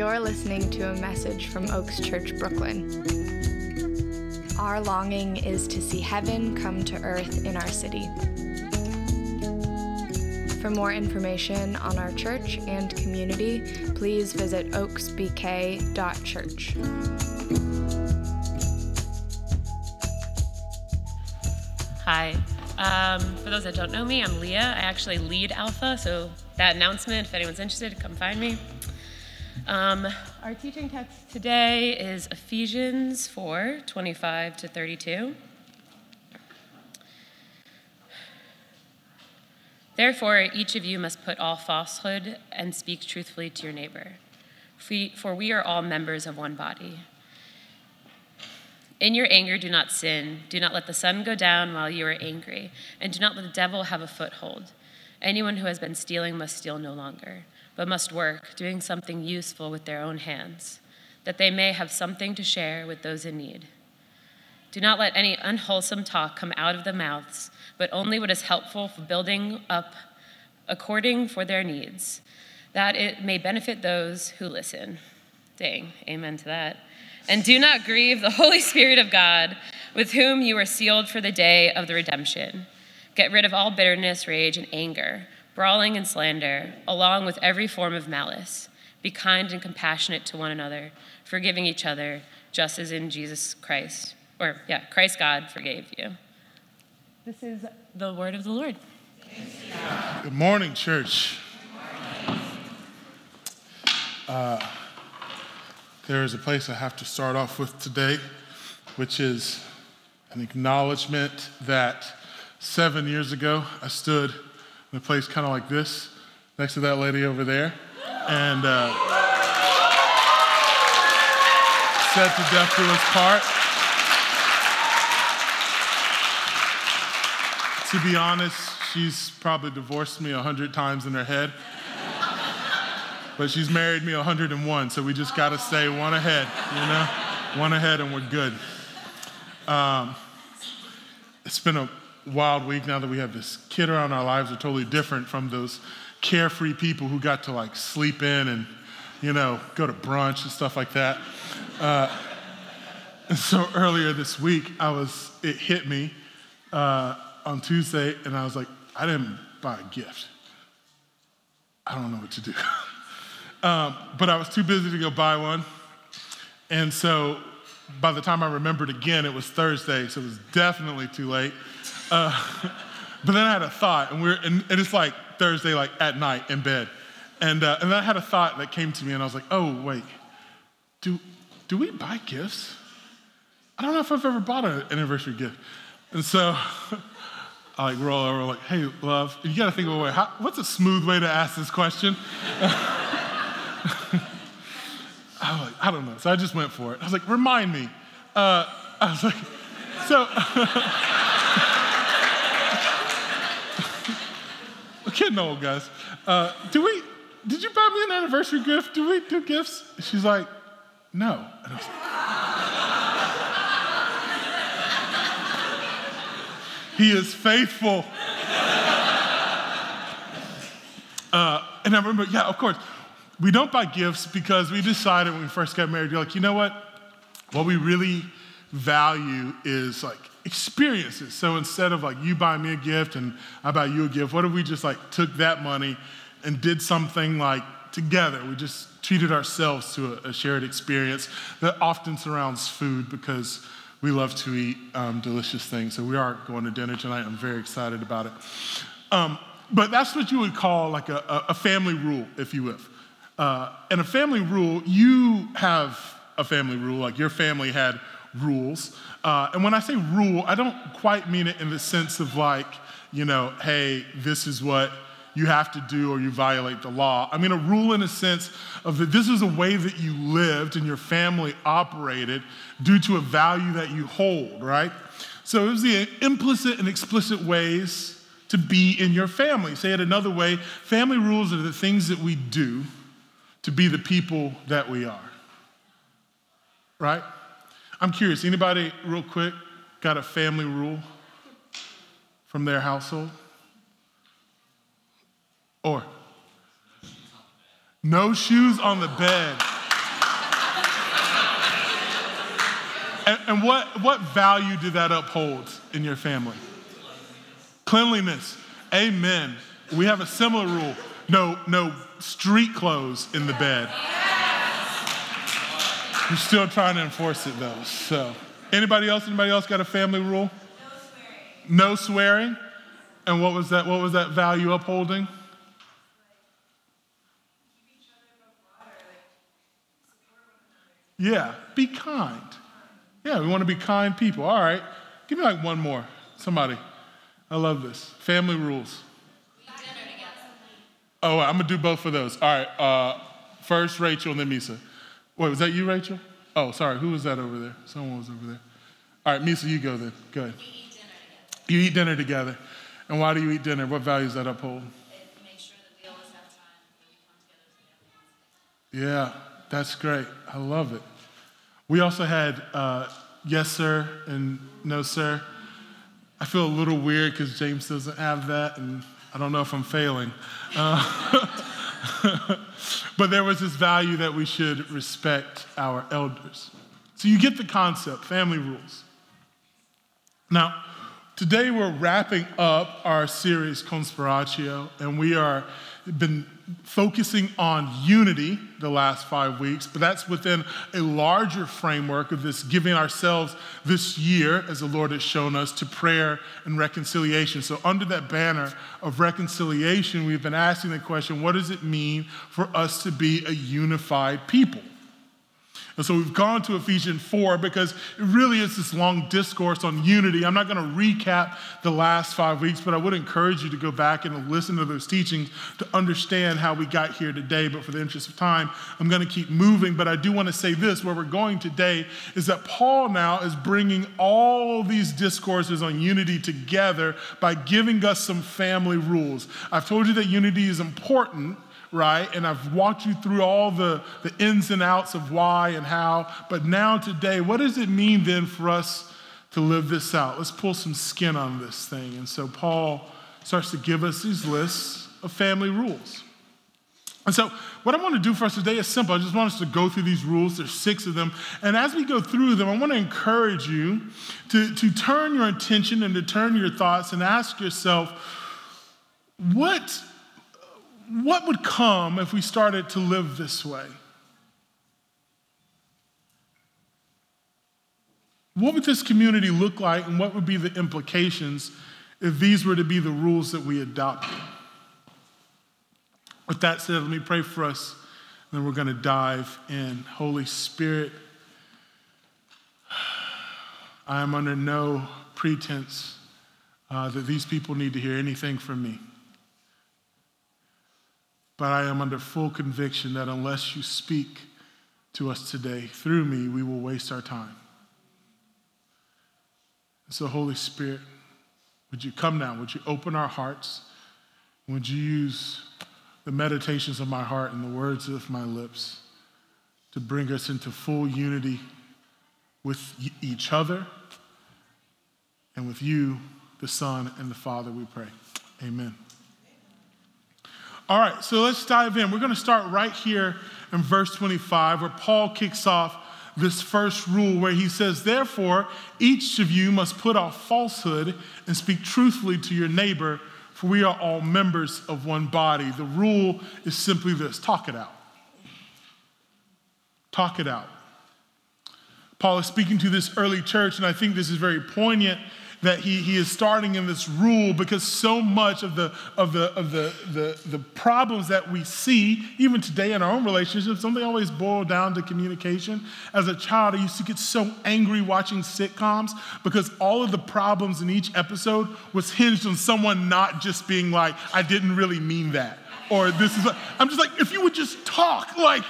You're listening to a message from Oaks Church, Brooklyn. Our longing is to see heaven come to earth in our city. For more information on our church and community, please visit oaksbk.church. Hi. Um, for those that don't know me, I'm Leah. I actually lead Alpha, so that announcement, if anyone's interested, come find me. Um, our teaching text today is Ephesians 4 25 to 32. Therefore, each of you must put all falsehood and speak truthfully to your neighbor, for we are all members of one body. In your anger, do not sin. Do not let the sun go down while you are angry, and do not let the devil have a foothold. Anyone who has been stealing must steal no longer, but must work, doing something useful with their own hands, that they may have something to share with those in need. Do not let any unwholesome talk come out of the mouths, but only what is helpful for building up according for their needs, that it may benefit those who listen. Dang, amen to that. And do not grieve the Holy Spirit of God, with whom you are sealed for the day of the redemption. Get rid of all bitterness, rage, and anger, brawling and slander, along with every form of malice. Be kind and compassionate to one another, forgiving each other, just as in Jesus Christ, or yeah, Christ God forgave you. This is the word of the Lord. Good morning, church. Uh, there is a place I have to start off with today, which is an acknowledgement that seven years ago I stood in a place kind of like this, next to that lady over there, and uh, said to death do us part. To be honest, she's probably divorced me a hundred times in her head but she's married me 101, so we just got to stay one ahead, you know? One ahead and we're good. Um, it's been a wild week now that we have this kid around our lives are totally different from those carefree people who got to like sleep in and, you know, go to brunch and stuff like that. Uh, and so earlier this week, I was, it hit me uh, on Tuesday, and I was like, I didn't buy a gift. I don't know what to do. Um, but I was too busy to go buy one. And so by the time I remembered again, it was Thursday, so it was definitely too late. Uh, but then I had a thought, and, we're, and, and, it's like Thursday, like at night in bed. And, uh, and then I had a thought that came to me, and I was like, oh, wait, do, do we buy gifts? I don't know if I've ever bought an anniversary gift. And so I like roll over, like, hey, love, you gotta think of a way, how, what's a smooth way to ask this question? I was like, I don't know. So I just went for it. I was like, remind me. Uh, I was like, so. I'm kidding old guys. Uh, do we, did you buy me an anniversary gift? Do we do gifts? She's like, no. Like, he is faithful. Uh, and I remember, yeah, of course we don't buy gifts because we decided when we first got married, you're like, you know what? What we really value is like experiences. So instead of like you buy me a gift and I buy you a gift, what if we just like took that money and did something like together? We just treated ourselves to a, a shared experience that often surrounds food because we love to eat um, delicious things. So we are going to dinner tonight. I'm very excited about it. Um, but that's what you would call like a, a family rule, if you will. Uh, and a family rule, you have a family rule, like your family had rules. Uh, and when I say rule, I don't quite mean it in the sense of like, you know, hey, this is what you have to do or you violate the law. I mean, a rule in a sense of that this is a way that you lived and your family operated due to a value that you hold, right? So it was the implicit and explicit ways to be in your family. Say it another way family rules are the things that we do to be the people that we are. Right? I'm curious, anybody, real quick, got a family rule from their household? Or no shoes on the bed. and, and what, what value did that uphold in your family? Cleanliness. Amen. We have a similar rule. No, no street clothes in the bed. We're still trying to enforce it though. So, anybody else? Anybody else got a family rule? No swearing. No swearing. And what was that? What was that value upholding? Yeah, be kind. Yeah, we want to be kind people. All right, give me like one more. Somebody. I love this. Family rules. Oh, I'm gonna do both of those. All right. Uh, first Rachel and then Misa. Wait, was that you, Rachel? Oh, sorry. Who was that over there? Someone was over there. All right, Misa, you go then. Go ahead. We eat dinner together. You eat dinner together. And why do you eat dinner? What values that uphold? Sure that we always have time when we come together as a family. Yeah, that's great. I love it. We also had uh, yes, sir, and no, sir. I feel a little weird because James doesn't have that, and I don't know if I'm failing. Uh, but there was this value that we should respect our elders. So you get the concept family rules. Now, today we're wrapping up our series Conspiratio, and we are been focusing on unity the last five weeks, but that's within a larger framework of this giving ourselves this year, as the Lord has shown us, to prayer and reconciliation. So, under that banner of reconciliation, we've been asking the question what does it mean for us to be a unified people? And so we've gone to Ephesians 4 because it really is this long discourse on unity. I'm not going to recap the last five weeks, but I would encourage you to go back and listen to those teachings to understand how we got here today. But for the interest of time, I'm going to keep moving. But I do want to say this where we're going today is that Paul now is bringing all these discourses on unity together by giving us some family rules. I've told you that unity is important right? And I've walked you through all the, the ins and outs of why and how. But now, today, what does it mean then for us to live this out? Let's pull some skin on this thing. And so, Paul starts to give us these lists of family rules. And so, what I want to do for us today is simple. I just want us to go through these rules. There's six of them. And as we go through them, I want to encourage you to, to turn your attention and to turn your thoughts and ask yourself, what what would come if we started to live this way? What would this community look like, and what would be the implications if these were to be the rules that we adopted? With that said, let me pray for us, and then we're going to dive in. Holy Spirit, I am under no pretense uh, that these people need to hear anything from me. But I am under full conviction that unless you speak to us today through me, we will waste our time. so, Holy Spirit, would you come now? Would you open our hearts? Would you use the meditations of my heart and the words of my lips to bring us into full unity with each other and with you, the Son, and the Father, we pray. Amen. All right, so let's dive in. We're going to start right here in verse 25, where Paul kicks off this first rule where he says, Therefore, each of you must put off falsehood and speak truthfully to your neighbor, for we are all members of one body. The rule is simply this talk it out. Talk it out. Paul is speaking to this early church, and I think this is very poignant that he, he is starting in this rule because so much of the of the of the, the the problems that we see even today in our own relationships don't they always boil down to communication? As a child i used to get so angry watching sitcoms because all of the problems in each episode was hinged on someone not just being like i didn't really mean that or this is i'm just like if you would just talk like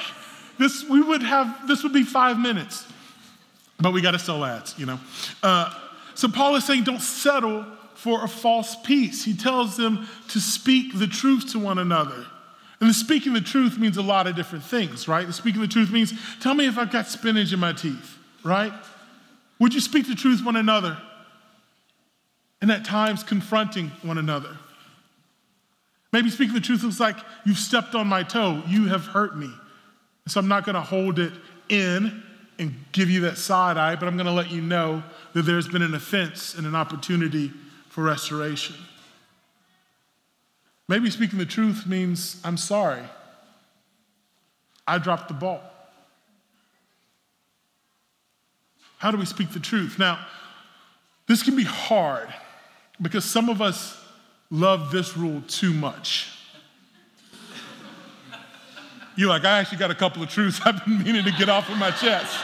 this we would have this would be five minutes. But we got to sell ads you know? Uh, so Paul is saying, don't settle for a false peace. He tells them to speak the truth to one another. And the speaking the truth means a lot of different things, right? The speaking the truth means, tell me if I've got spinach in my teeth, right? Would you speak the truth one another? And at times confronting one another. Maybe speaking the truth looks like you've stepped on my toe, you have hurt me. So I'm not gonna hold it in and give you that side eye, but I'm to let you know that there's been an offense and an opportunity for restoration. Maybe speaking the truth means I'm sorry. I dropped the ball. How do we speak the truth? Now, this can be hard because some of us love this rule too much. You're like, I actually got a couple of truths I've been meaning to get off of my chest.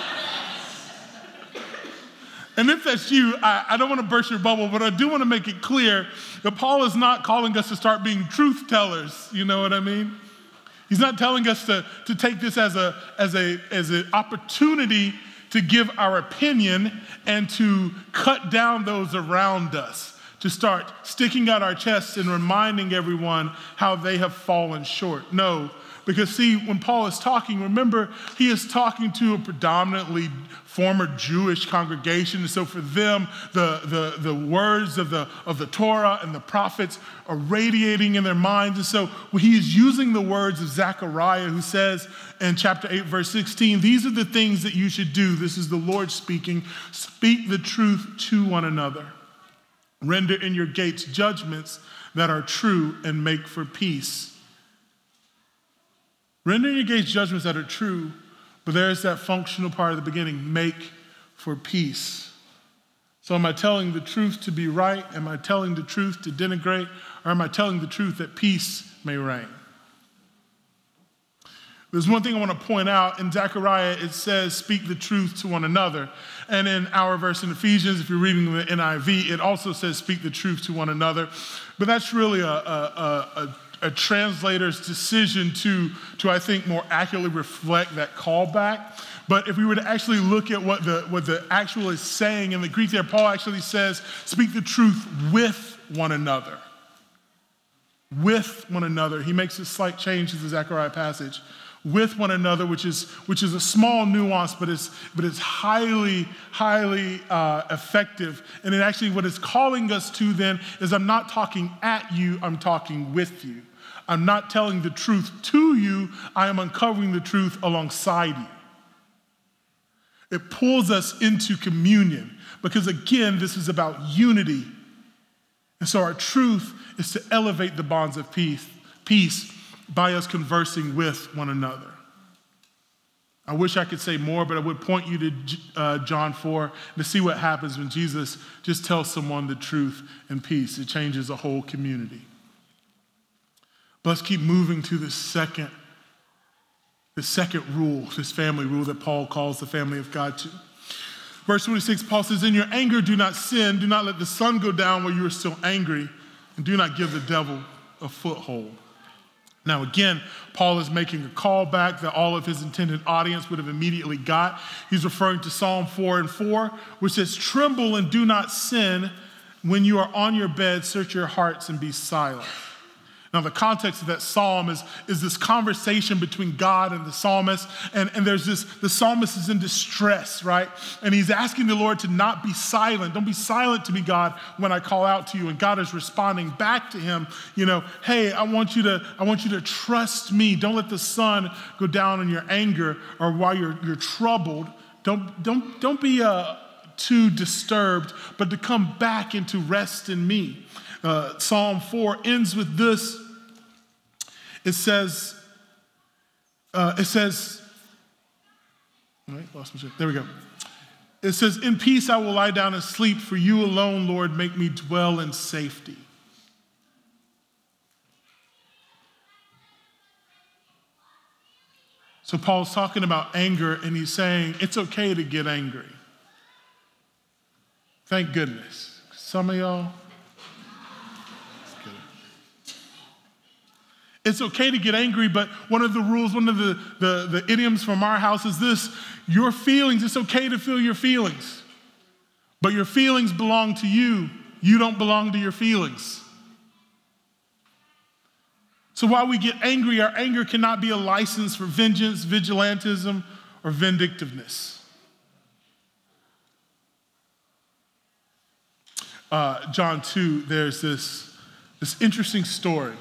And if that's you, I, I don't want to burst your bubble, but I do want to make it clear that Paul is not calling us to start being truth tellers. You know what I mean? He's not telling us to, to take this as, a, as, a, as an opportunity to give our opinion and to cut down those around us, to start sticking out our chests and reminding everyone how they have fallen short. No, because, see, when Paul is talking, remember, he is talking to a predominantly former Jewish congregation. And so for them, the, the, the words of the, of the Torah and the prophets are radiating in their minds. And so he is using the words of Zechariah, who says in chapter 8, verse 16, These are the things that you should do. This is the Lord speaking. Speak the truth to one another. Render in your gates judgments that are true and make for peace. Render in your gates judgments that are true, but there's that functional part of the beginning make for peace. So, am I telling the truth to be right? Am I telling the truth to denigrate? Or am I telling the truth that peace may reign? There's one thing I want to point out. In Zechariah, it says, speak the truth to one another. And in our verse in Ephesians, if you're reading the NIV, it also says, speak the truth to one another. But that's really a, a, a, a a translator's decision to, to, I think, more accurately reflect that callback. But if we were to actually look at what the, what the actual is saying in the Greek there, Paul actually says, speak the truth with one another. With one another. He makes a slight change to the Zechariah passage with one another, which is, which is a small nuance, but it's, but it's highly, highly uh, effective. And it actually, what it's calling us to then is I'm not talking at you, I'm talking with you. I'm not telling the truth to you, I am uncovering the truth alongside you. It pulls us into communion because, again, this is about unity. And so our truth is to elevate the bonds of peace, peace by us conversing with one another. I wish I could say more, but I would point you to uh, John 4 to see what happens when Jesus just tells someone the truth and peace. It changes a whole community. But let's keep moving to the second, the second rule, this family rule that Paul calls the family of God to. Verse 26, Paul says, In your anger, do not sin. Do not let the sun go down while you are still angry, and do not give the devil a foothold. Now, again, Paul is making a callback that all of his intended audience would have immediately got. He's referring to Psalm 4 and 4, which says, Tremble and do not sin. When you are on your bed, search your hearts and be silent. Now, the context of that psalm is, is this conversation between God and the psalmist. And, and there's this, the psalmist is in distress, right? And he's asking the Lord to not be silent. Don't be silent to me, God, when I call out to you. And God is responding back to him, you know, hey, I want you to, I want you to trust me. Don't let the sun go down in your anger or while you're, you're troubled. Don't, don't, don't be uh, too disturbed, but to come back and to rest in me. Uh, Psalm 4 ends with this it says, uh, it says, lost my There we go. It says, In peace I will lie down and sleep, for you alone, Lord, make me dwell in safety. So Paul's talking about anger, and he's saying it's okay to get angry. Thank goodness. Some of y'all, It's okay to get angry, but one of the rules, one of the, the, the idioms from our house is this your feelings, it's okay to feel your feelings, but your feelings belong to you. You don't belong to your feelings. So while we get angry, our anger cannot be a license for vengeance, vigilantism, or vindictiveness. Uh, John 2, there's this, this interesting story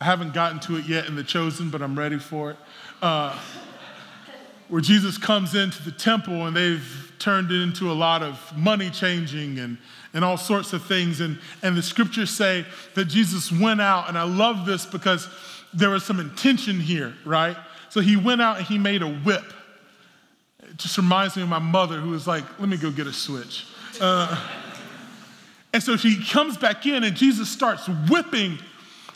I haven't gotten to it yet in The Chosen, but I'm ready for it. Uh, where Jesus comes into the temple and they've turned it into a lot of money changing and, and all sorts of things. And, and the scriptures say that Jesus went out, and I love this because there was some intention here, right? So he went out and he made a whip. It just reminds me of my mother who was like, let me go get a switch. Uh, and so she comes back in and Jesus starts whipping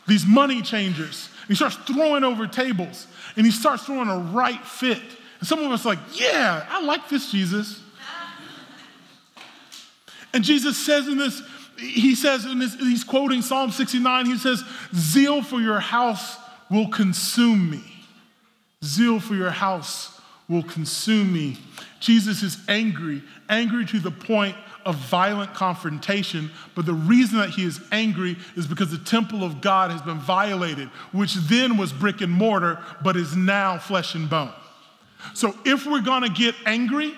these money changers. And He starts throwing over tables and he starts throwing a right fit. And some of us like, yeah, I like this, Jesus. And Jesus says in this, he says in this, he's quoting Psalm 69, he says, Zeal for your house will consume me. Zeal for your house will consume me. Jesus is angry, angry to the point of violent confrontation, but the reason that he is angry is because the temple of God has been violated, which then was brick and mortar, but is now flesh and bone. So if we're gonna get angry,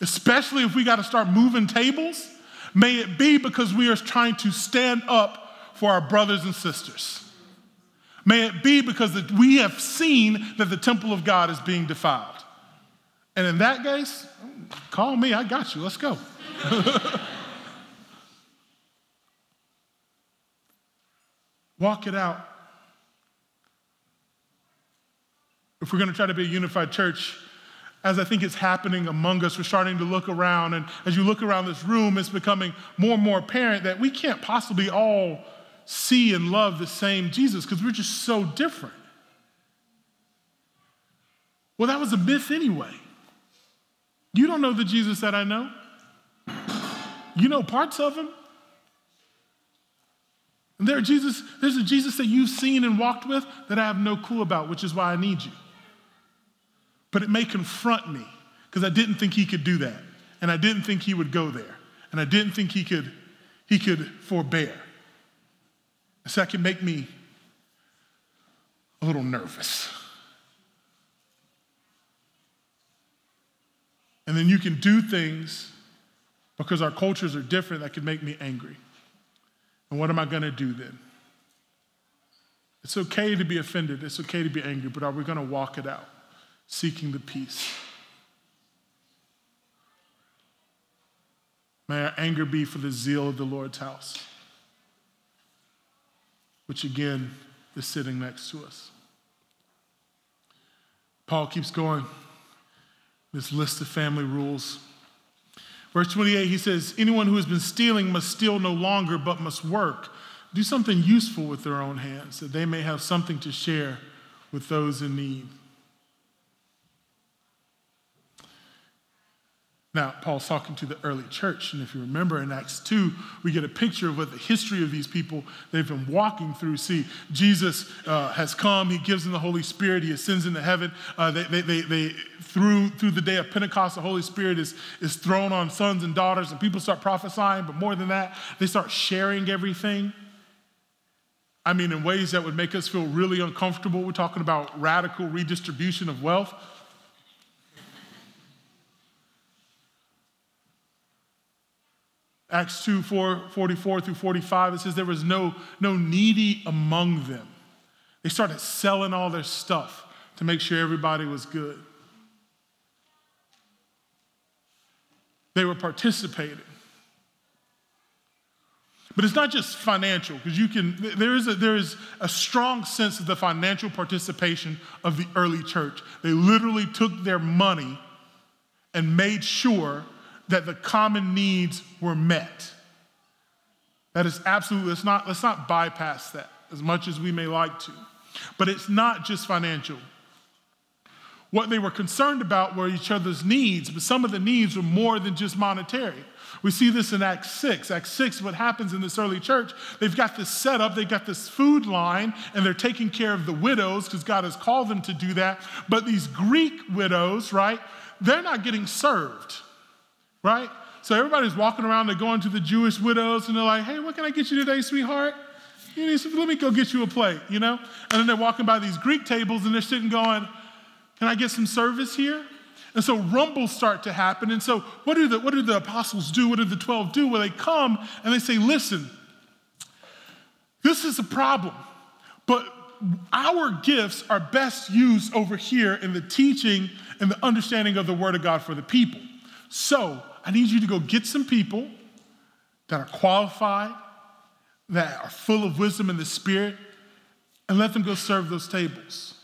especially if we gotta start moving tables, may it be because we are trying to stand up for our brothers and sisters. May it be because we have seen that the temple of God is being defiled. And in that case, call me, I got you, let's go. Walk it out. If we're going to try to be a unified church, as I think it's happening among us, we're starting to look around. And as you look around this room, it's becoming more and more apparent that we can't possibly all see and love the same Jesus because we're just so different. Well, that was a myth anyway. You don't know the Jesus that I know. You know parts of him. And there, Jesus, there's a Jesus that you've seen and walked with that I have no clue about, which is why I need you. But it may confront me because I didn't think he could do that. And I didn't think he would go there. And I didn't think he could, he could forbear. So that can make me a little nervous. And then you can do things because our cultures are different that could make me angry. And what am I going to do then? It's okay to be offended, it's okay to be angry, but are we going to walk it out, seeking the peace? May our anger be for the zeal of the Lord's house, which again is sitting next to us. Paul keeps going this list of family rules. Verse 28, he says, Anyone who has been stealing must steal no longer, but must work. Do something useful with their own hands, that they may have something to share with those in need. Now, Paul's talking to the early church, and if you remember in Acts 2, we get a picture of what the history of these people they've been walking through. See, Jesus uh, has come, he gives them the Holy Spirit, he ascends into heaven. Uh, they, they, they, they, through, through the day of Pentecost, the Holy Spirit is, is thrown on sons and daughters, and people start prophesying, but more than that, they start sharing everything. I mean, in ways that would make us feel really uncomfortable. We're talking about radical redistribution of wealth. Acts 2 4, 44 through 45, it says there was no, no needy among them. They started selling all their stuff to make sure everybody was good. They were participating. But it's not just financial, because you can, there is, a, there is a strong sense of the financial participation of the early church. They literally took their money and made sure that the common needs were met. That is absolutely, let's not, let's not bypass that as much as we may like to. But it's not just financial. What they were concerned about were each other's needs, but some of the needs were more than just monetary. We see this in Acts 6. Acts 6, what happens in this early church, they've got this setup, they've got this food line, and they're taking care of the widows because God has called them to do that. But these Greek widows, right, they're not getting served right? So everybody's walking around, they're going to the Jewish widows, and they're like, hey, what can I get you today, sweetheart? You need some, let me go get you a plate, you know? And then they're walking by these Greek tables and they're sitting going, can I get some service here? And so rumbles start to happen. And so what do the, what do the apostles do? What do the 12 do? Well, they come and they say, listen, this is a problem, but our gifts are best used over here in the teaching and the understanding of the Word of God for the people. So I need you to go get some people that are qualified, that are full of wisdom in the Spirit, and let them go serve those tables.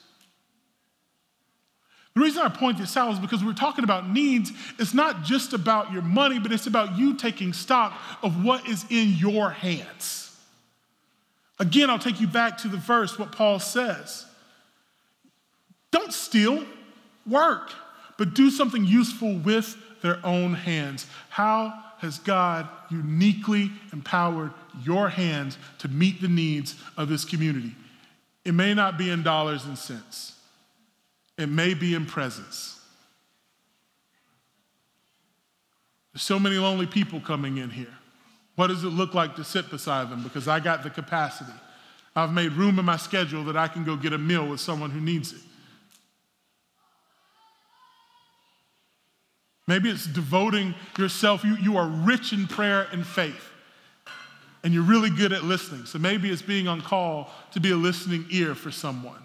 The reason I point this out is because we're talking about needs. It's not just about your money, but it's about you taking stock of what is in your hands. Again, I'll take you back to the verse, what Paul says. Don't steal, work, but do something useful with their own hands. How has God uniquely empowered your hands to meet the needs of this community? It may not be in dollars and cents, it may be in presence. There's so many lonely people coming in here. What does it look like to sit beside them? Because I got the capacity. I've made room in my schedule that I can go get a meal with someone who needs it. Maybe it's devoting yourself. You, you are rich in prayer and faith, and you're really good at listening. So maybe it's being on call to be a listening ear for someone.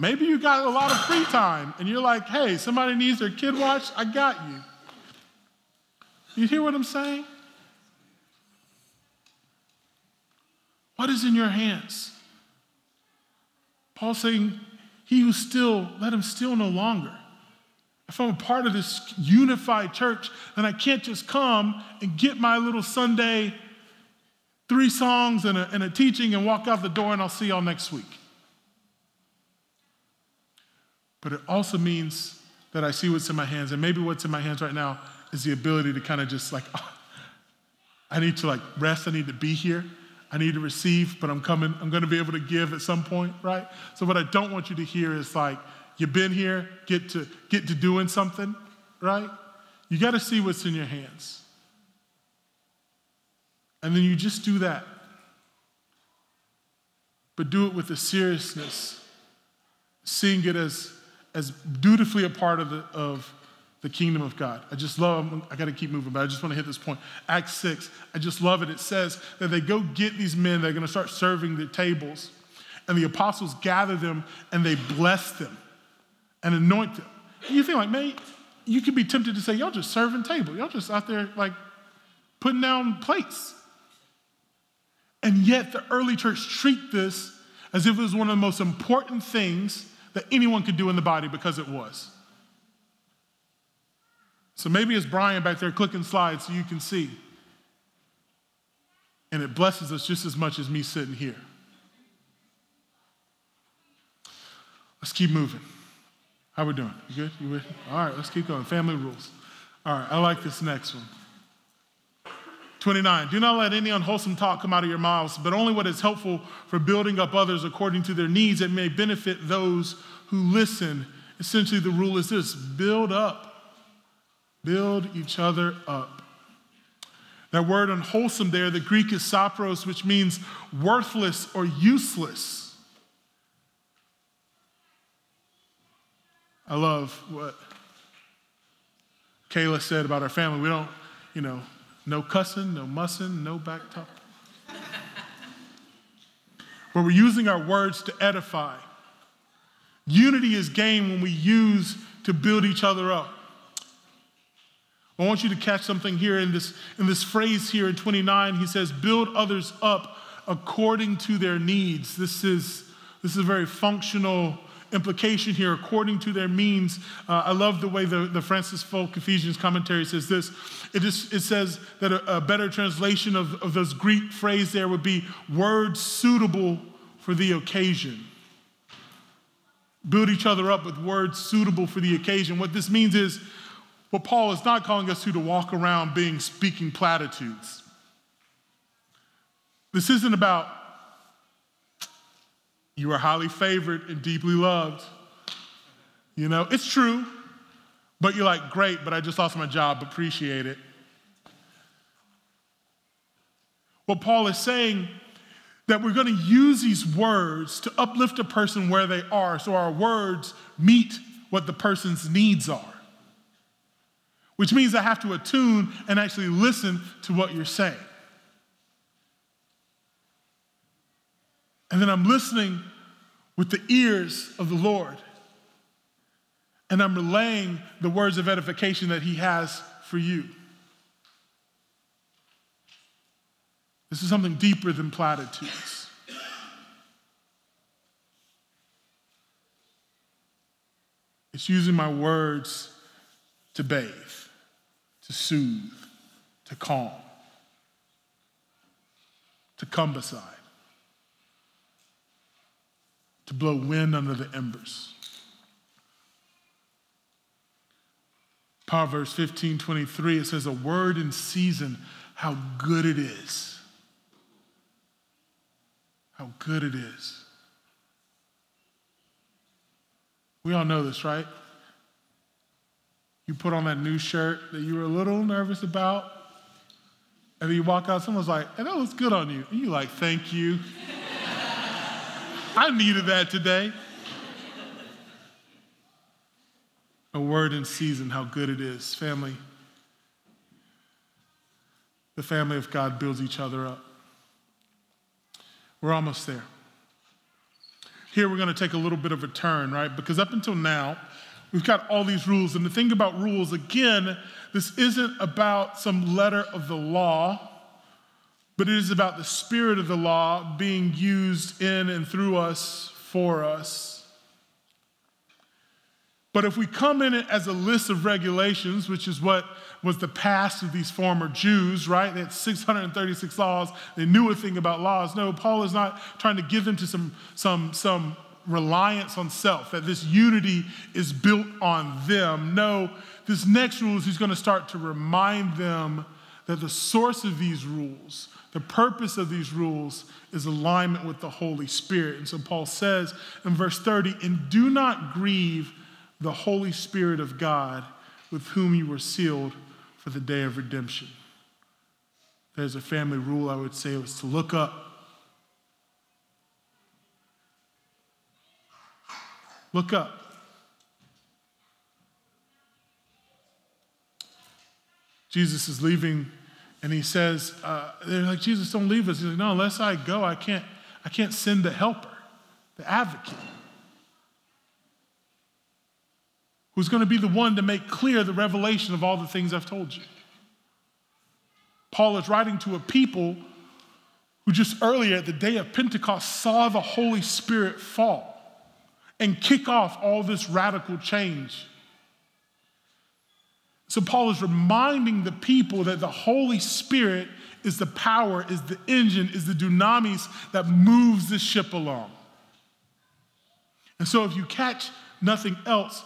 Maybe you got a lot of free time and you're like, hey, somebody needs their kid watch, I got you. You hear what I'm saying? What is in your hands? Paul's saying, He who still, let him still no longer. If I'm a part of this unified church, then I can't just come and get my little Sunday three songs and a, and a teaching and walk out the door and I'll see y'all next week. But it also means that I see what's in my hands, and maybe what's in my hands right now is the ability to kind of just like, oh, I need to like rest, I need to be here, I need to receive, but I'm coming, I'm gonna be able to give at some point, right? So what I don't want you to hear is like, you've been here, get to get to doing something, right? You gotta see what's in your hands. And then you just do that. But do it with a seriousness, seeing it as, as dutifully a part of the, of the kingdom of God. I just love, I got to keep moving, but I just want to hit this point. Acts 6, I just love it. It says that they go get these men, they're to start serving the tables, and the apostles gather them and they bless them and anoint them. And you think, like, man, you could be tempted to say, y'all just serving table. Y'all just out there, like, putting down plates. And yet, the early church treat this as if it was one of the most important things that anyone could do in the body because it was. So maybe it's Brian back there clicking slides so you can see. And it blesses us just as much as me sitting here. Let's keep moving. How we doing? You good? You with? All right, let's keep going. Family rules. All right, I like this next one. 29. Do not let any unwholesome talk come out of your mouths, but only what is helpful for building up others according to their needs that may benefit those who listen. Essentially, the rule is this build up Build each other up. That word unwholesome there, the Greek is sapros, which means worthless or useless. I love what Kayla said about our family. We don't, you know, no cussing, no mussing, no back talk. Where we're using our words to edify. Unity is gained when we use to build each other up. I want you to catch something here in this, in this phrase here in 29. He says, build others up according to their needs. This is, this is a very functional implication here, according to their means. Uh, I love the way the, the Francis Foulkes Ephesians commentary says this. It, it says that a, a better translation of, of this Greek phrase there would be words suitable for the occasion. Build each other up with words suitable for the occasion. What this means is what Paul is not calling us to to walk around being speaking platitudes. This isn't about you are highly favored and deeply loved. You know, it's true, but you're like, great, but I just lost my job, appreciate it. What Paul is saying that we're going to use these words to uplift a person where they are so our words meet what the person's needs are which means I have to attune and actually listen to what you're saying. And then I'm listening with the ears of the Lord. And I'm relaying the words of edification that He has for you. This is something deeper than platitudes. It's using my words to bathe, to soothe, to calm, to come beside, to blow wind under the embers. Proverbs 15 23, it says, A word in season, how good it is. How good it is. We all know this, right? You put on that new shirt that you were a little nervous about, and then you walk out, someone's like, hey, that looks good on you. And you're like, thank you. I needed that today. A word in season, how good it is. Family, the family of God builds each other up. We're almost there. Here we're going to take a little bit of a turn, right? Because up until now, we've got all these rules. And the thing about rules, again, this isn't about some letter of the law, but it is about the spirit of the law being used in and through us for us. But if we come in it as a list of regulations, which is what was the past of these former Jews, right? They had 636 laws. They knew a thing about laws. No, Paul is not trying to give them to some, some, some reliance on self, that this unity is built on them. No, this next rule is he's going to start to remind them that the source of these rules, the purpose of these rules, is alignment with the Holy Spirit. And so Paul says in verse 30, and do not grieve the Holy Spirit of God with whom you were sealed for the day of redemption. There's a family rule I would say it was to look up. Look up. Jesus is leaving and he says, uh, they're like, Jesus, don't leave us. He's like, no, unless I go, I can't, I can't send the helper, the advocate. who's going to be the one to make clear the revelation of all the things I've told you. Paul is writing to a people who just earlier at the day of Pentecost saw the Holy Spirit fall and kick off all this radical change. So, Paul is reminding the people that the Holy Spirit is the power, is the engine, is the dunamis that moves this ship along. And so, if you catch nothing else,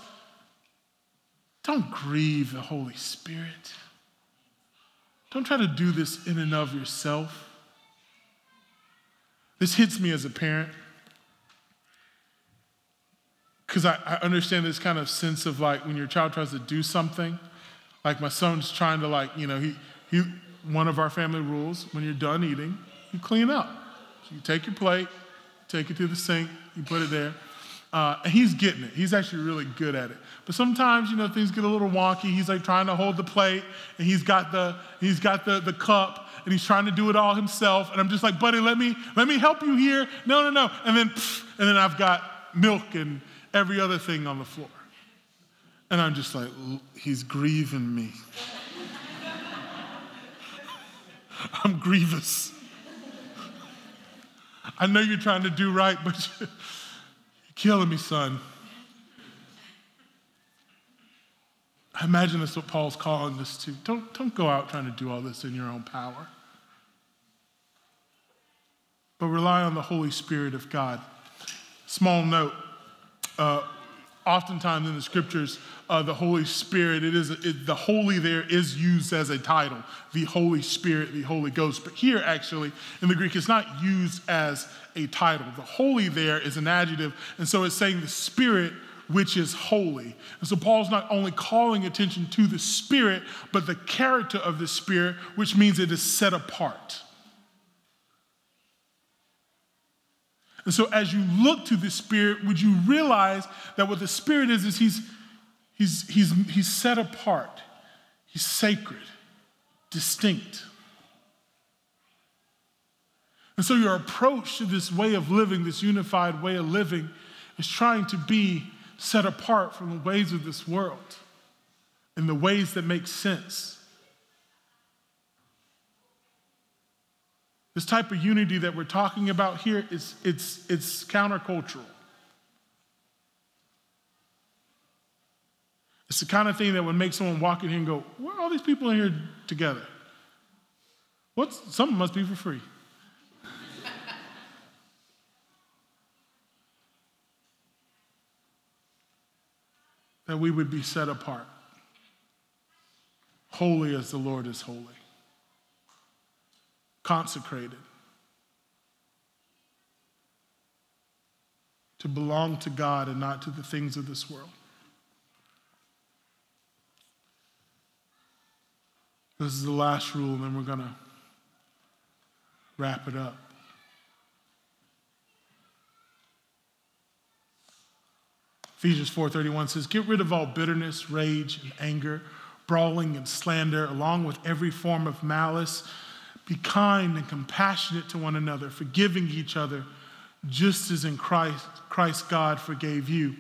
don't grieve the Holy Spirit. Don't try to do this in and of yourself. This hits me as a parent because I, I, understand this kind of sense of like when your child tries to do something, like my son's trying to like, you know, he, he one of our family rules, when you're done eating, you clean up. So you take your plate, take it to the sink, you put it there. Uh, and he's getting it. He's actually really good at it. But sometimes, you know, things get a little wonky. He's like trying to hold the plate, and he's got the he's got the, the cup, and he's trying to do it all himself. And I'm just like, buddy, let me let me help you here. No, no, no. And then and then I've got milk and every other thing on the floor. And I'm just like, he's grieving me. I'm grievous. I know you're trying to do right, but you're killing me, son. I imagine that's what Paul's calling us to. Don't, don't go out trying to do all this in your own power, but rely on the Holy Spirit of God. Small note uh, oftentimes in the scriptures, uh, the Holy Spirit, it is it, the holy there is used as a title, the Holy Spirit, the Holy Ghost. But here, actually, in the Greek, it's not used as a title. The holy there is an adjective, and so it's saying the Spirit which is holy. And so Paul's not only calling attention to the Spirit, but the character of the Spirit, which means it is set apart. And so as you look to the Spirit, would you realize that what the Spirit is, is he's, he's, he's, he's set apart, he's sacred, distinct. And so your approach to this way of living, this unified way of living, is trying to be set apart from the ways of this world in the ways that make sense. This type of unity that we're talking about here is it's, it's countercultural. It's the kind of thing that would make someone walk in here and go, Where are all these people in here together? What's something must be for free. that we would be set apart, holy as the Lord is holy, consecrated, to belong to God and not to the things of this world. This is the last rule, and then we're going to wrap it up. Ephesians 4:31 says, "Get rid of all bitterness, rage, and anger, brawling and slander, along with every form of malice. Be kind and compassionate to one another, forgiving each other, just as in Christ Christ God forgave you."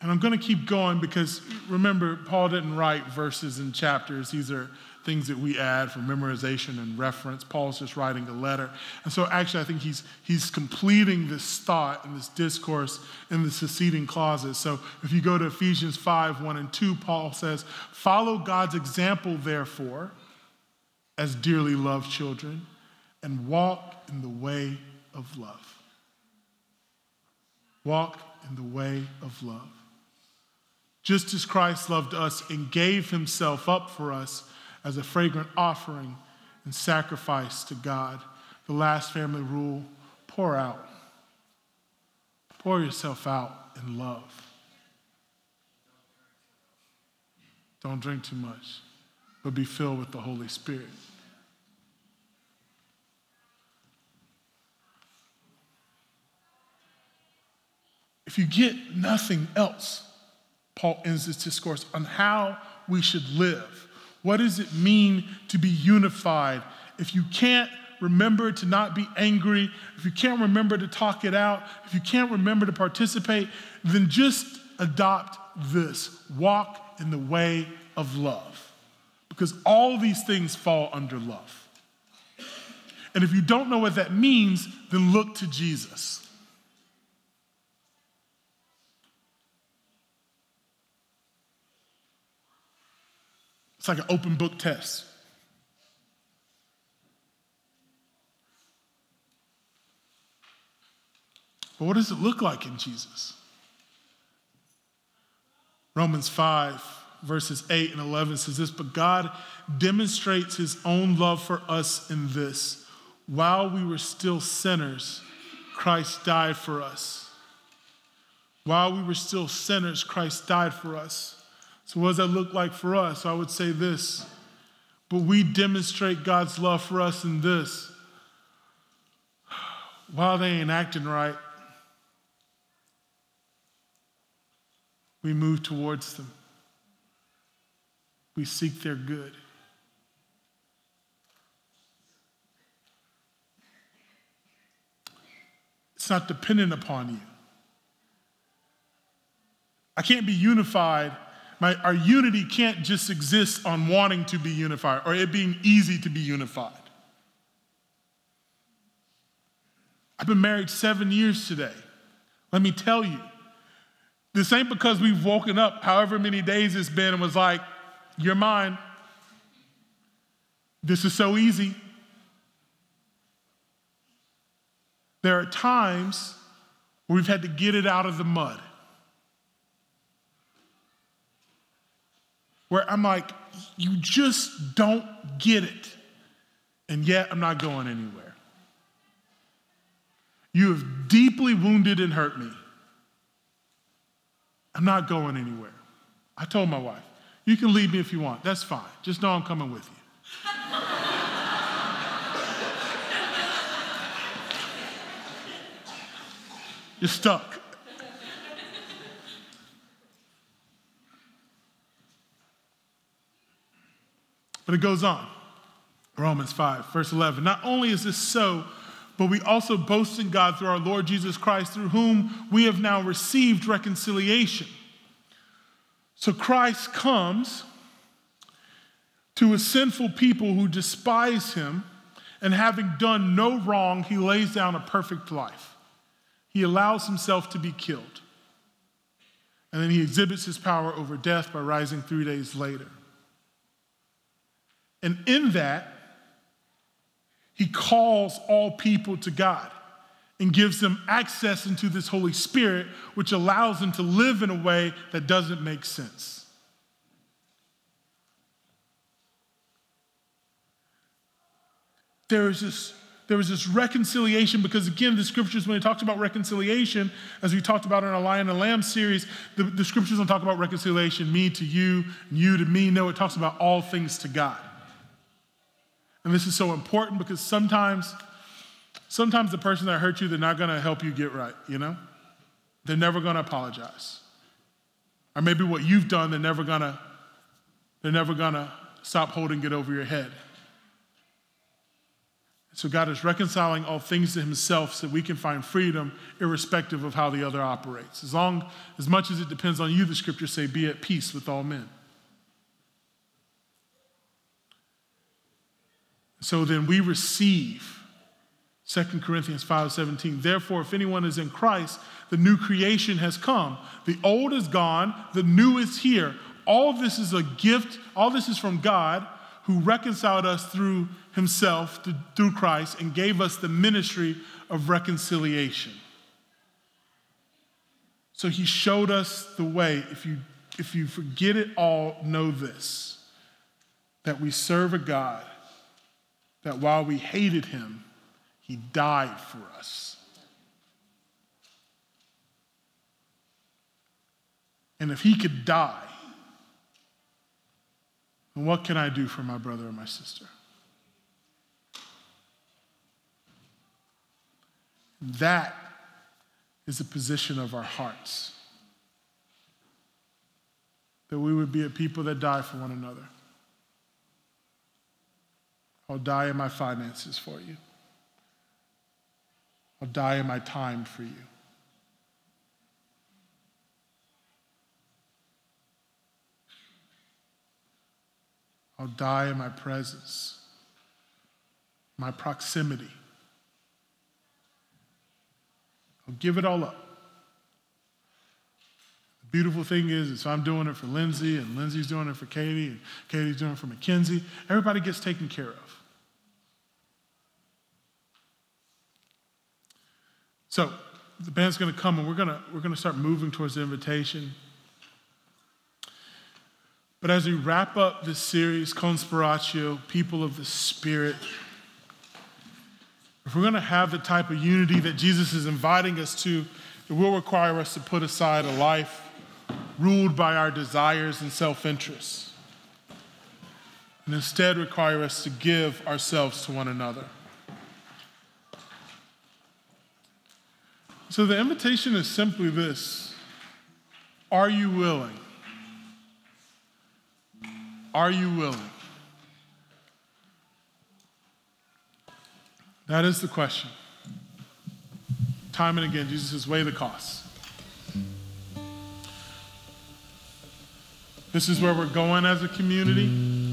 And I'm going to keep going because remember, Paul didn't write verses and chapters. These are things that we add for memorization and reference. Paul's just writing a letter. And so actually, I think he's, he's completing this thought and this discourse in the succeeding clauses. So if you go to Ephesians 5 1 and 2, Paul says, Follow God's example, therefore, as dearly loved children, and walk in the way of love. Walk in the way of love. Just as Christ loved us and gave himself up for us as a fragrant offering and sacrifice to God. The last family rule pour out. Pour yourself out in love. Don't drink too much, but be filled with the Holy Spirit. If you get nothing else, Paul ends this discourse on how we should live what does it mean to be unified? If you can't remember to not be angry, if you can't remember to talk it out, if you can't remember to participate, then just adopt this walk in the way of love. Because all these things fall under love. And if you don't know what that means, then look to Jesus. It's like an open book test. But what does it look like in Jesus? Romans 5, verses 8 and 11 says this But God demonstrates his own love for us in this while we were still sinners, Christ died for us. While we were still sinners, Christ died for us. So, what does that look like for us? I would say this. But we demonstrate God's love for us in this. While they ain't acting right, we move towards them. We seek their good. It's not dependent upon you. I can't be unified our unity can't just exist on wanting to be unified or it being easy to be unified. I've been married seven years today. Let me tell you, this ain't because we've woken up however many days it's been and was like, you're mine. This is so easy. There are times where we've had to get it out of the mud. Where I'm like, you just don't get it. And yet I'm not going anywhere. You have deeply wounded and hurt me. I'm not going anywhere. I told my wife, you can leave me if you want. That's fine. Just know I'm coming with you. You're stuck. But it goes on. Romans 5, verse 11. Not only is this so, but we also boast in God through our Lord Jesus Christ, through whom we have now received reconciliation. So Christ comes to a sinful people who despise him, and having done no wrong, he lays down a perfect life. He allows himself to be killed. And then he exhibits his power over death by rising three days later. And in that, he calls all people to God and gives them access into this Holy Spirit, which allows them to live in a way that doesn't make sense. There is this there was this reconciliation because again the scriptures when it talks about reconciliation as we talked about in our lion and lamb series the, the scriptures don't talk about reconciliation me to you and you to me no it talks about all things to god and this is so important because sometimes sometimes the person that hurt you they're not going to help you get right you know they're never going to apologize or maybe what you've done they're never going to they're never to stop holding it over your head so God is reconciling all things to himself so we can find freedom irrespective of how the other operates. As long as much as it depends on you, the scriptures say, be at peace with all men. So then we receive 2 Corinthians 5:17. Therefore, if anyone is in Christ, the new creation has come. The old is gone, the new is here. All this is a gift, all this is from God who reconciled us through himself through Christ and gave us the ministry of reconciliation. So he showed us the way. If you, if you forget it all, know this that we serve a God that while we hated him, he died for us. And if he could die, then what can I do for my brother or my sister? That is the position of our hearts. That we would be a people that die for one another. I'll die in my finances for you. I'll die in my time for you. I'll die in my presence, my proximity. I'll give it all up. The beautiful thing is, is I'm doing it for Lindsay, and Lindsay's doing it for Katie, and Katie's doing it for Mackenzie. Everybody gets taken care of. So the band's going to come, and we're going to we're going to start moving towards the invitation. But as we wrap up this series, Conspiratio, People of the Spirit, if we're going to have the type of unity that Jesus is inviting us to, it will require us to put aside a life ruled by our desires and self interest, and instead require us to give ourselves to one another. So the invitation is simply this Are you willing? Are you willing? That is the question. Time and again, Jesus says, weigh the cost. This is where we're going as a community.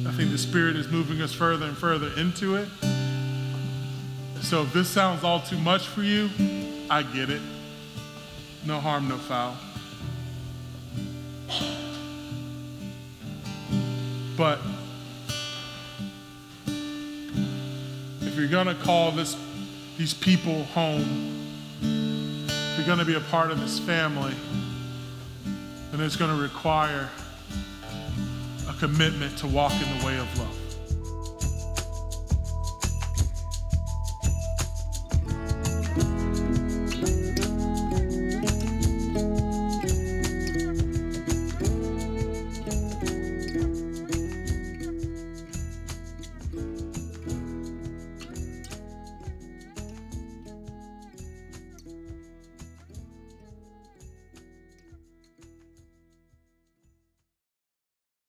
I think the Spirit is moving us further and further into it. So if this sounds all too much for you, I get it. No harm, no foul. But if you're going to call this, these people home, if you're going to be a part of this family, then it's going to require a commitment to walk in the way of love.